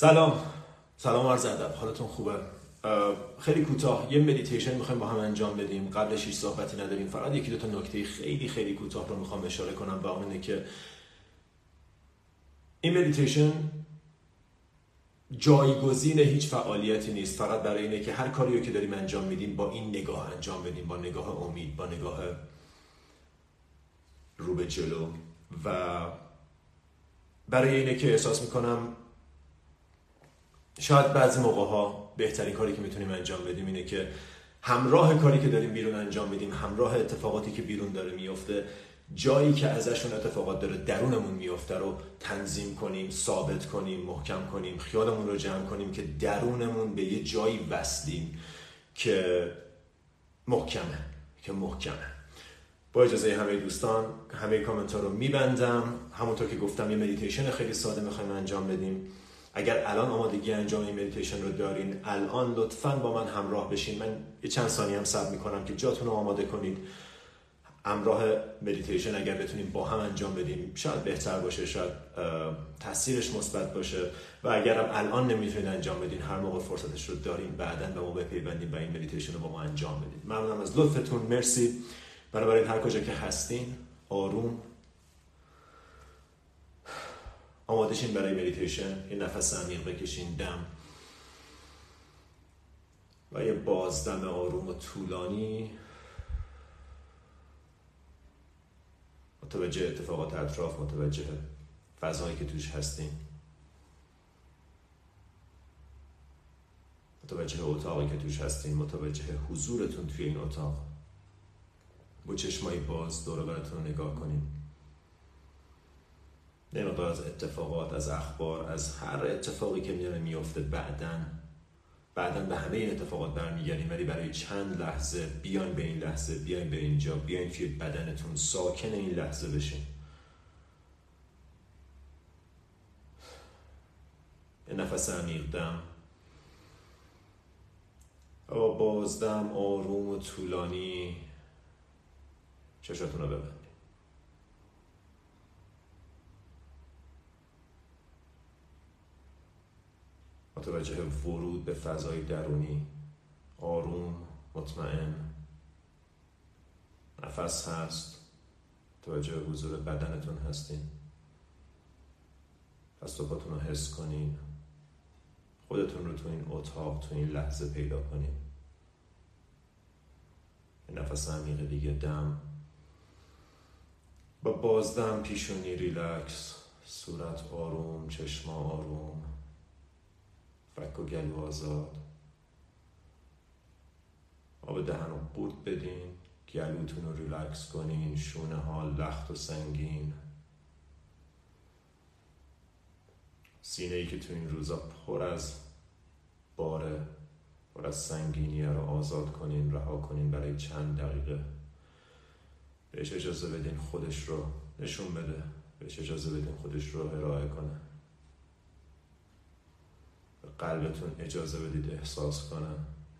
سلام. سلام عرض ادب. حالتون خوبه؟ خیلی کوتاه. یه مدیتیشن می‌خوایم با هم انجام بدیم. قبلش هیچ صحبتی نداریم. فقط یکی دو تا نکته خیلی خیلی کوتاه رو می‌خوام اشاره کنم و اون اینه که این مدیتیشن جایگزین هیچ فعالیتی نیست. فقط برای اینه که هر کاری رو که داریم انجام میدیم با این نگاه انجام بدیم. با نگاه امید با نگاه رو به جلو. و برای اینه که احساس می‌کنم شاید بعضی موقع ها بهترین کاری که می‌تونیم انجام بدیم اینه که همراه کاری که داریم بیرون انجام میدیم همراه اتفاقاتی که بیرون داره میفته جایی که ازشون اتفاقات داره درونمون میفته رو تنظیم کنیم ثابت کنیم محکم کنیم خیالمون رو جمع کنیم که درونمون به یه جایی وصلیم که محکمه که محکمه. با اجازه همه دوستان همه کامنت ها رو میبندم. همونطور که گفتم یه مدیتیشن خیلی ساده می‌خوایم انجام بدیم. اگر الان آمادگی انجام این مدیتیشن رو دارین الان لطفا با من همراه بشین. من یه چند ثانیه هم صبر می‌کنم که جاتون رو آماده کنید همراه مدیتیشن اگر بتونیم با هم انجام بدیم شاید بهتر باشه شاید تاثیرش مثبت باشه. و اگر هم الان نمی‌تونید انجام بدین هر موقع فرصتش رو دارین بعدا به ما بپیوندین و این مدیتیشن رو با ما انجام بدید ممنونم از لطفتون. مرسی. بنابراین هر کجا که هستین آروم آماده برای مدیتیشن. یه نفس عمیق بکشین دم. و یه بازدم آروم و طولانی. متوجه اتفاقات اطراف متوجه فضایی که توش هستین. متوجه اتاقی که توش هستین. متوجه حضورتون توی این اتاق. با چشمایی باز دور براتون نگاه کنین. نه از اتفاقات از اخبار از هر اتفاقی که میاره میفته بعدا. بعدا به همه این اتفاقات برمیگردیم ولی برای چند لحظه بیاین به این لحظه بیاین به اینجا بیاین توی بدنتون ساکن این لحظه بشین. یه نفس عمیق دم. و بازدم آروم و طولانی. چشاتون رو ببند. متوجه ورود به فضای درونی. آروم مطمئن. نفس هست. توجه حضور بدنتون هستین. دست رو حس کنین. خودتون رو تو این اتاق تو این لحظه پیدا کنین. نفس عمیق دیگه دم. با بازدم پیشونی ریلکس. صورت آروم چشم آروم. فک و گلو آزاد. آب دهن رو قورت بدین گلوتون رو ریلکس کنین شونه ها لخت و سنگین. سینه ای که تو این روزا پر از باره پر از سنگینیه رو آزاد کنین رها کنین برای چند دقیقه. بهش اجازه بدین خودش رو نشون بده. بهش اجازه بدین خودش رو ارائه کنه. قلبتون اجازه بدید احساس کنه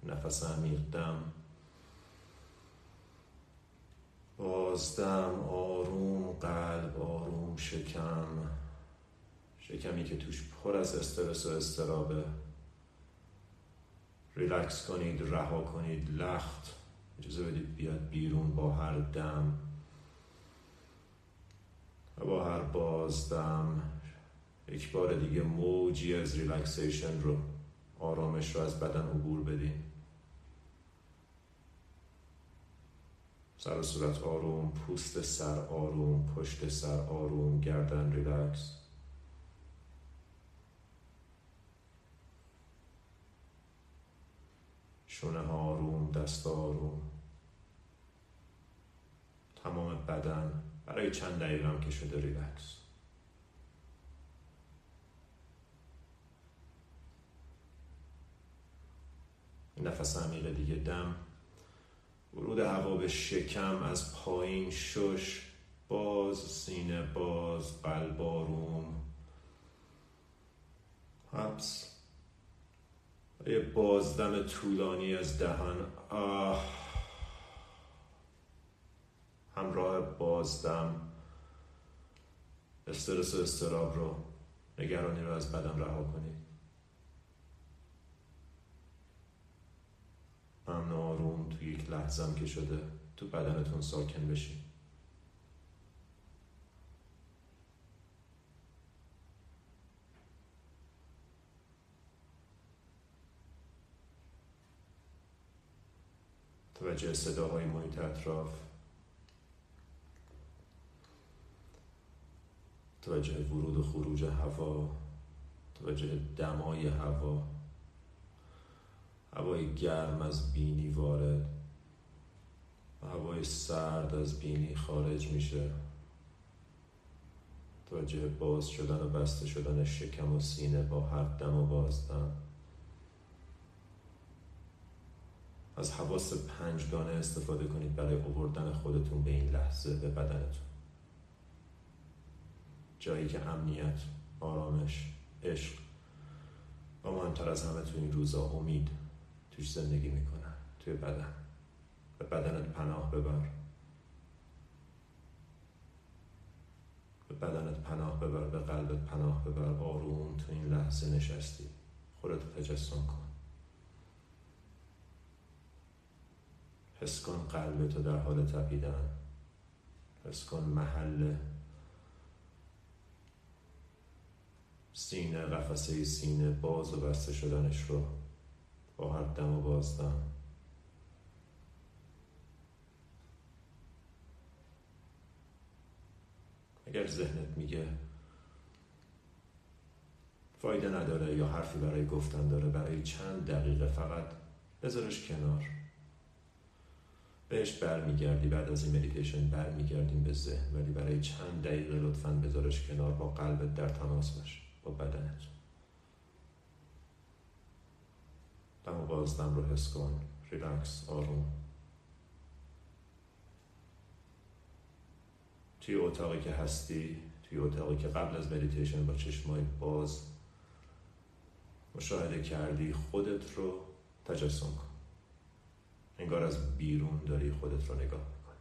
نفس عمیق دم. بازدم آروم قلب آروم شکم. شکمی که توش پر از استرس و اضطرابه. ریلکس کنید رها کنید لخت. اجازه بدید بیاد بیرون با هر دم. و با هر بازدم یک بار دیگه موجی از relaxation رو آرامش رو از بدن عبور بدین. سر و صورت آروم پوست سر آروم پشت سر آروم گردن ریلکس. شونه ها آروم دست آروم. تمام بدن برای چند دقیقه هم که شده ریلکس. نفس عمیق دیگه دم. ورود هوا به شکم از پایین شش. باز سینه باز قلب آروم. حبس. یه بازدم طولانی از دهن. آه. همراه بازدم. استرس و استراب رو نگرانی رو از بدن رها کنید. امن آروم تو یک لحظم که شده تو بدنتون ساکن بشین. توجه صداهای محیط اطراف. توجه ورود و خروج هوا. توجه دمای هوا. هوای گرم از بینی وارد و هوای سرد از بینی خارج میشه. توجه باز شدن و بسته شدن شکم و سینه با هر دم و بازدم از حواس پنجگانه استفاده کنید برای اووردن خودتون به این لحظه به بدنتون. جایی که امنیت آرامش عشق و مهمتر از همه تو این روزا امید. توش زندگی می‌کنن توی بدن. به بدنت پناه ببر. به بدنت پناه ببر به قلبت پناه ببر. آروم تو این لحظه نشستی. خودت تجسم کن. حس کن قلبتو در حال تپیدن. حس کن محل سینه قفسه سینه باز و بسته شدنش رو. با هر دم و بازدم. اگر ذهنت میگه فایده نداره یا حرفی برای گفتن داره برای چند دقیقه فقط بذارش کنار. بهش برمیگردی بعد از این مدیتیشن برمیگردیم به ذهن ولی برای چند دقیقه لطفا بذارش کنار با قلبت در تماس باش با بدنت. دم و بازدم رو حس کن ریلکس آروم توی اتاقی که هستی توی اتاقی که قبل از مدیتیشن با چشمای باز مشاهده کردی خودت رو تجسم کن انگار از بیرون داری خودت رو نگاه می‌کنی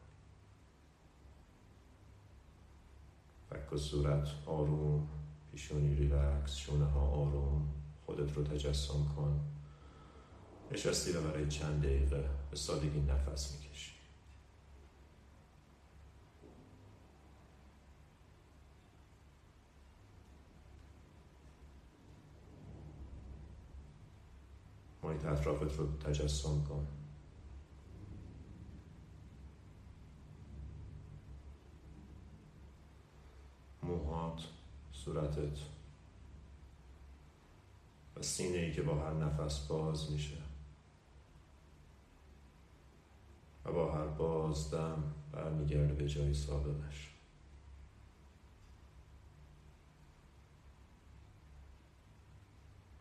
فک و صورت آروم پیشونی ریلکس شونه ها آروم خودت رو تجسم کن نشستی رو برای چند دقیقه به سادگی نفس می‌کشی. محیط اطرافت رو تجسم کن. موهات صورتت. و سینه ای که با هر نفس باز میشه. با هر بازدم برمیگرده به جای سابقش.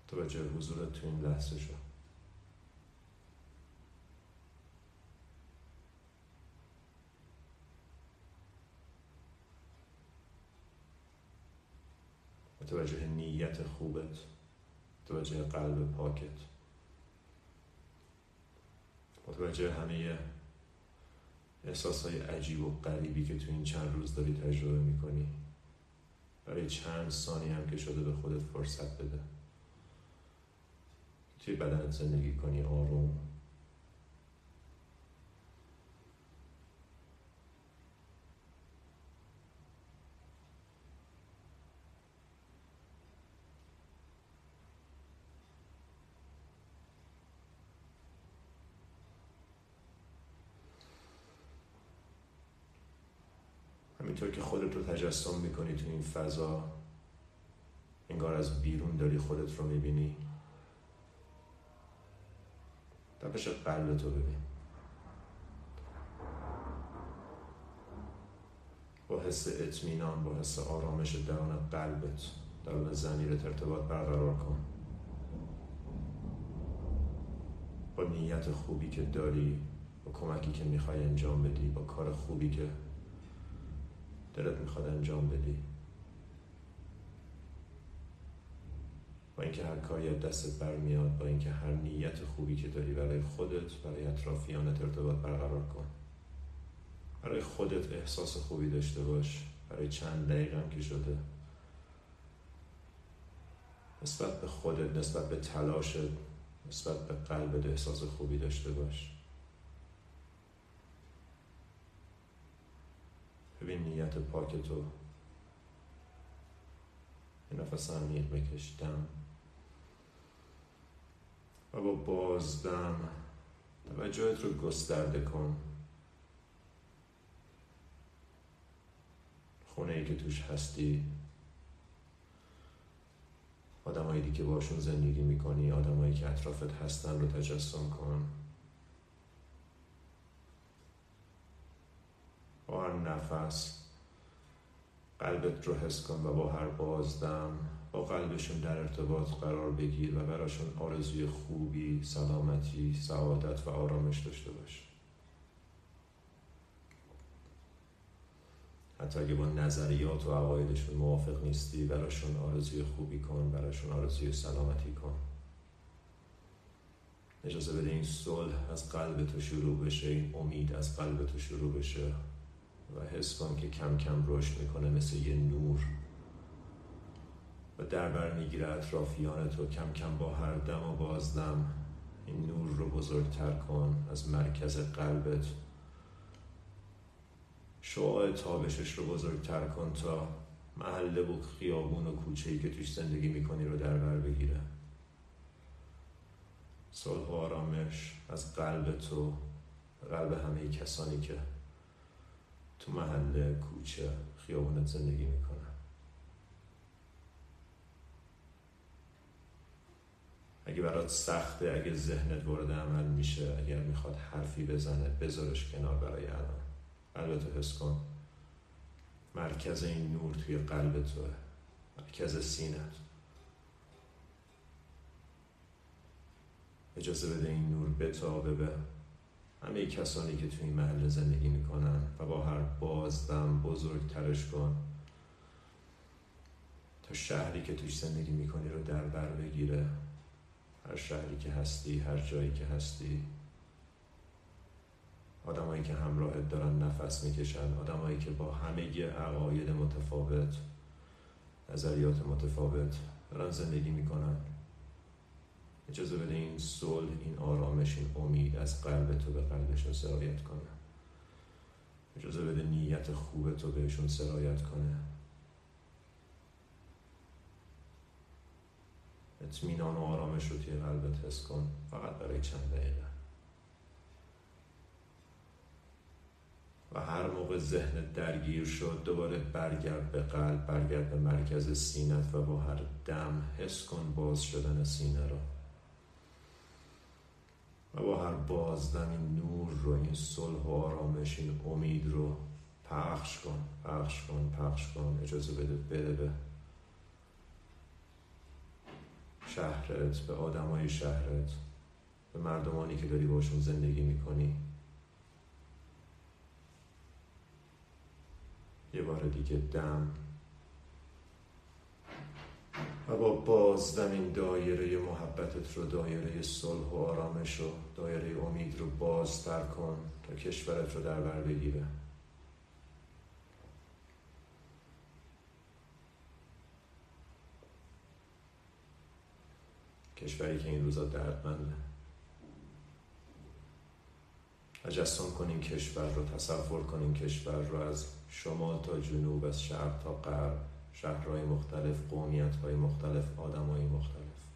توجه حضورت تو این لحظه شد. متوجه نیت خوبت متوجه قلب پاکت. متوجه همه احساس های عجیب و غریبی که تو این چند روز داری تجربه می‌کنی. برای چند ثانی هم که شده به خودت فرصت بده. توی بدنت زندگی کنی آروم. همینطور که خودت رو تجسم می‌کنی تو این فضا انگار از بیرون داری خودت رو می‌بینی. تپش قلب تو ببین. با حس اطمینان با حس آرامش درون قلبت درون زمیرت ارتباط برقرار کن. با نیت خوبی که داری با کمکی که می‌خوای انجام بدی با کار خوبی که دلت می‌خواد انجام بدی. با اینکه هر کاری از دستت برمیاد با اینکه هر نیت خوبی که داری برای خودت برای اطرافیانت ارتباط برقرار کن. برای خودت احساس خوبی داشته باش. برای چند دقیقه که شده. نسبت به خودت نسبت به تلاشت نسبت به قلبت احساس خوبی داشته باش. ببین نیت پاک تو. یه نفس عمیق بکشدم و با بازدم توجهت رو گسترده کن. خونه ای که توش هستی. آدمایی که باشون زندگی می‌کنی آدمایی که اطرافت هستن رو تجسم کن. نفس قلبت رو حس کن و با هر بازدم با قلبشون در ارتباط قرار بگیر و براشون آرزوی خوبی، سلامتی، سعادت و آرامش داشته باش. حتی اگه با نظریات و عقایدشون موافق نیستی براشون آرزوی خوبی کن براشون آرزوی سلامتی کن. اجازه بده این صلح از قلب تو شروع بشه این امید از قلب تو شروع بشه. و حس کن که کم کم رشد می‌کنه مثل یه نور. و در بر می‌گیره اطرافیان تو کم کم با هر دم و بازدم این نور رو بزرگتر کن از مرکز قلبت. شعاع تابشش رو بزرگتر کن تا محله و خیابون و کوچه‌ای که توش زندگی می‌کنی رو در بر بگیره. صلح و آرامش از قلب تو قلب همه کسانی که تو محله کوچه خیابونت زندگی می‌کنن اگه برات سخته اگه ذهنت وارد عمل میشه اگر می‌خواد حرفی بزنه بذارش کنار برای الان. قلبتو حس کن مرکز این نور توی قلب توه. مرکز سینت. اجازه بده این نور بتابه به همه کسانی که توی این محل زندگی می‌کنن و با هر بازدم بزرگترش کن. تا شهری که توش زندگی می‌کنی رو در بر بگیره. هر شهری که هستی هر جایی که هستی. آدمایی که همراهت دارن نفس می‌کشن. آدمایی که با همه عقاید متفاوت نظریات متفاوت دارن زندگی می‌کنن. اجازه بده این صلح این آرامش این امید از قلب تو به قلبشون سرایت کنه. اجازه بده نیت خوب تو بهشون سرایت کنه. اطمینان و آرامش رو توی قلبت حس کن. فقط برای چند دقیقه. و هر موقع ذهنت درگیر شد دوباره برگرد به قلب برگرد به مرکز سینت و با هر دم حس کن باز شدن سینه رو. بازدم این نور رو این صلح و آرامش این امید رو پخش کن پخش کن پخش کن. اجازه بده بده به شهرت به آدمای شهرت به مردمانی که داری باشون زندگی می‌کنی. یه بار دیگه دم. و با بازدم این دایره محبتت رو دایره صلح و آرامش رو دایره امید رو بازتر کن تا کشورت رو در بر بگیره. کشوری که این روزا دردمنده. تجسم کنیم کشور رو تصور کنیم کشور رو از شمال تا جنوب از شرق تا غرب. شهرهای مختلف قومیت های مختلف آدم های مختلف.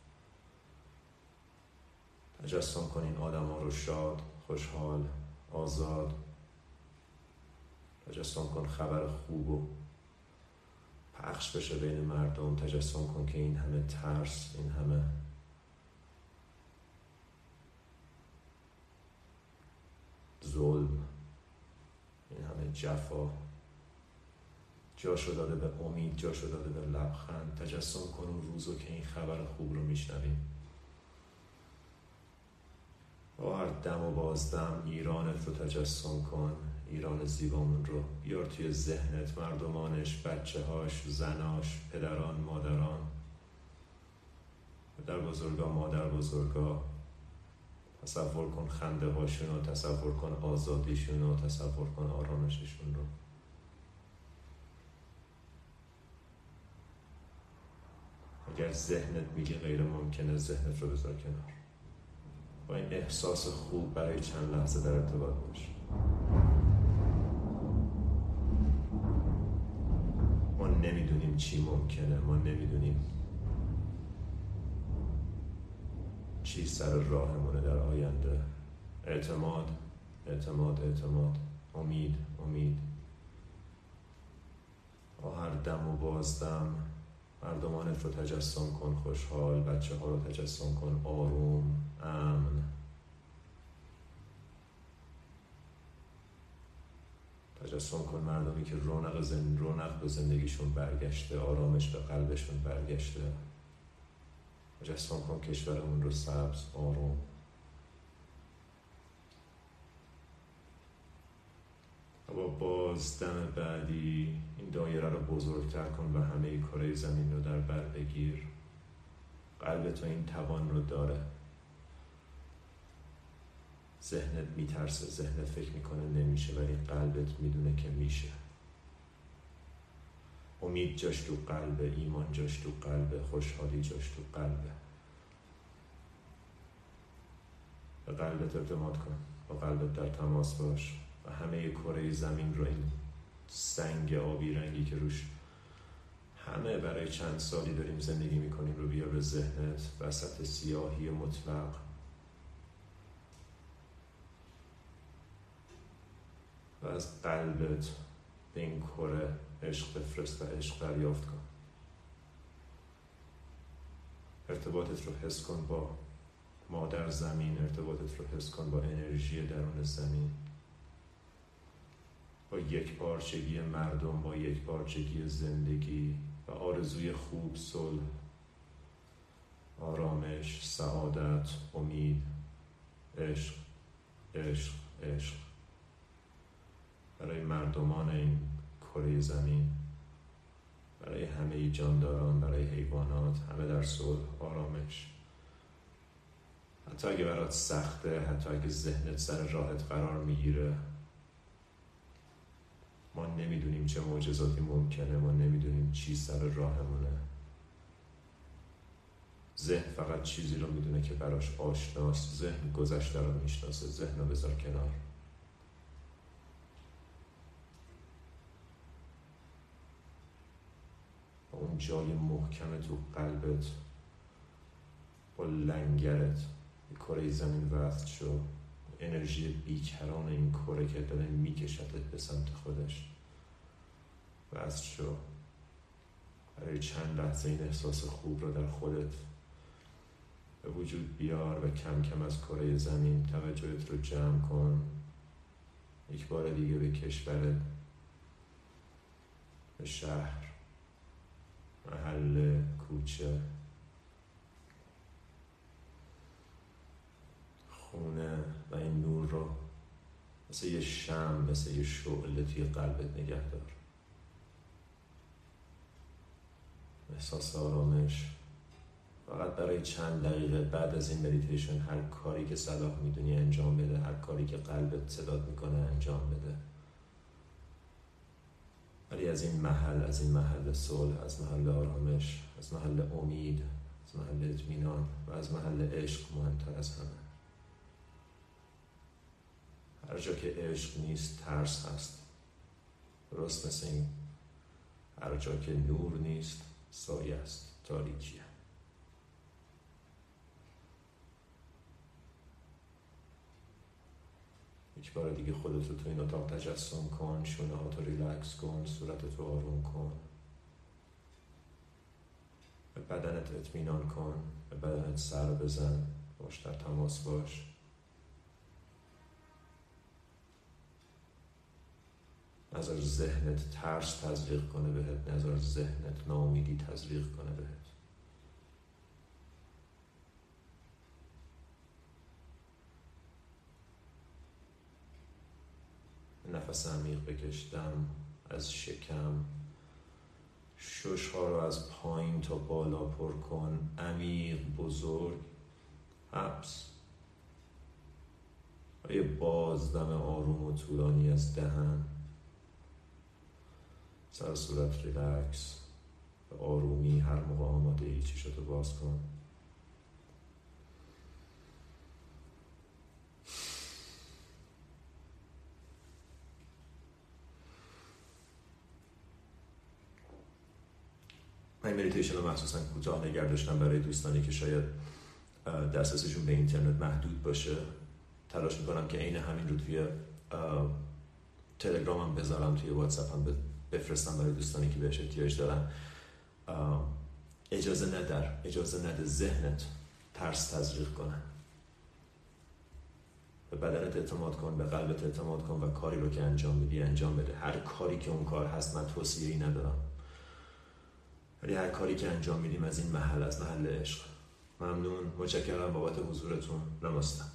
تجسم کنین آدم ها رو شاد خوشحال آزاد. تجسم کن خبر خوب و پخش بشه بین مردم. تجسم کن که این همه ترس این همه ظلم این همه جفا. جاشو داده به امید جاشو داده به لبخند. تجسم کن اون روزو که این خبر خوب رو میشنویم. با هر دم و بازدم ایرانت رو تجسم کن. ایران زیبامون رو بیار توی ذهنت مردمانش بچه هاش زناش پدران مادران. پدر بزرگا مادر بزرگا تصور کن خنده هاشون رو تصور کن آزادیشون رو تصور کن آرامششون رو. اگر ذهنت میگه غیر ممکنه ذهنت رو بذار کنار. با این احساس خوب برای چند لحظه در ارتباط باش. ما نمی‌دونیم چی ممکنه ما نمی‌دونیم چی سر راهمونه در آینده. اعتماد اعتماد اعتماد. امید امید. با هر دم و بازدم مردمانت رو تجسم کن خوشحال بچه ها رو تجسم کن آروم امن. تجسم کن مردمی که رونق, زن... رونق به زندگیشون برگشته آرامش به قلبشون برگشته. تجسم کن کشورمون رو سبز آروم. با بازدم بعدی این دایره رو بزرگتر کن و همه کره زمین رو در بر بگیر. قلب تو این توان رو داره. ذهنت میترسه ذهنت فکر می‌کنه نمیشه ولی قلبت می‌دونه که میشه. امید جاش تو قلب ایمان جاش تو قلب خوشحالی جاش تو قلبه. به قلبت اعتماد کن با قلبت در تماس باش. و همه کره زمین رو این سنگ آبی رنگی که روش همه برای چند سالی داریم زندگی می‌کنیم رو بیار به ذهنت وسط سیاهی مطلق. و از قلبت به این کره عشق بفرست و عشق دریافت کن. ارتباطت رو حس کن با مادر زمین ارتباطت رو حس کن با انرژی درون زمین. با یک پارچگی مردم با یک پارچگی زندگی و آرزوی خوب صلح آرامش سعادت امید عشق عشق عشق. برای مردمان این کره زمین برای همه جانداران برای حیوانات همه در صلح آرامش. حتی اگه برات سخته حتی اگه ذهنت سر راحت قرار می‌گیره ما نمی‌دونیم چه معجزاتی ممکنه ما نمی‌دونیم چی سر راهمونه. ذهن فقط چیزی رو می‌دونه که براش آشناست. ذهن گذشته رو می‌شناسه. ذهن رو بذار کنار. اون جای محکم تو قلبت با لنگرت کره زمین وقت شو انرژی بیکران این کره که داره میکشدت به سمت خودش. وصل شو برای چند لحظه این احساس خوب رو در خودت به وجود بیار و کم کم از کره زمین توجهت رو جمع کن. یک بار دیگه به کشورت به شهر محل کوچه خونه و این نور رو مثل یه شم مثل یه شعله توی قلبت نگه دار. احساس آرامش. فقط برای چند دقیقه بعد از این مدیتیشن هر کاری که صلاح می‌دونی انجام بده هر کاری که قلبت صدات می‌کنه انجام بده. ولی از این محل از این محل صلح از محل آرامش از محل امید از محل اطمینان و از محل عشق مهمتر از همه. هر جا که عشق نیست ترس هست. درست مثل این. هر جا که نور نیست سایه است. تاریکیه یک بار دیگه خودت رو تو این اتاق تجسم کن شونه ها تو ریلکس کن صورت تو آروم کن. به بدنت اطمینان کن به بدنت سر بزن باش در تماس باش. نظر ذهنت ترس تزریق کنه بهت نظر ذهنت ناامیدی تزریق کنه بهت. نفس عمیق بکشدم از شکم. شش ها رو از پایین تا بالا پر کن. عمیق بزرگ. حبس. و یه بازدم آروم و طولانی از دهن؟ سر صورت ریلکس به آرومی هر موقع آماده ای چشم رو باز کن. این مدیتیشن رو مخصوصا کوتاه نگه داشتم برای دوستانی که شاید دسترسشون به اینترنت محدود باشه. تلاش می‌کنم که عین همین رو توی تلگرامم بذارم توی واتساپم. بفرستم برای دوستانی که بهش احتیاج دارن. اجازه ندر اجازه نده ذهنت ترس تزریق کنه. به بدنت اعتماد کن به قلبت اعتماد کن و کاری رو که انجام میدی انجام بده. هر کاری که اون کار هست من توصیه ای ندارم. ولی هر کاری که انجام میدیم از این محل از محل عشق. ممنون متشکرم بابت حضورتون. نماستم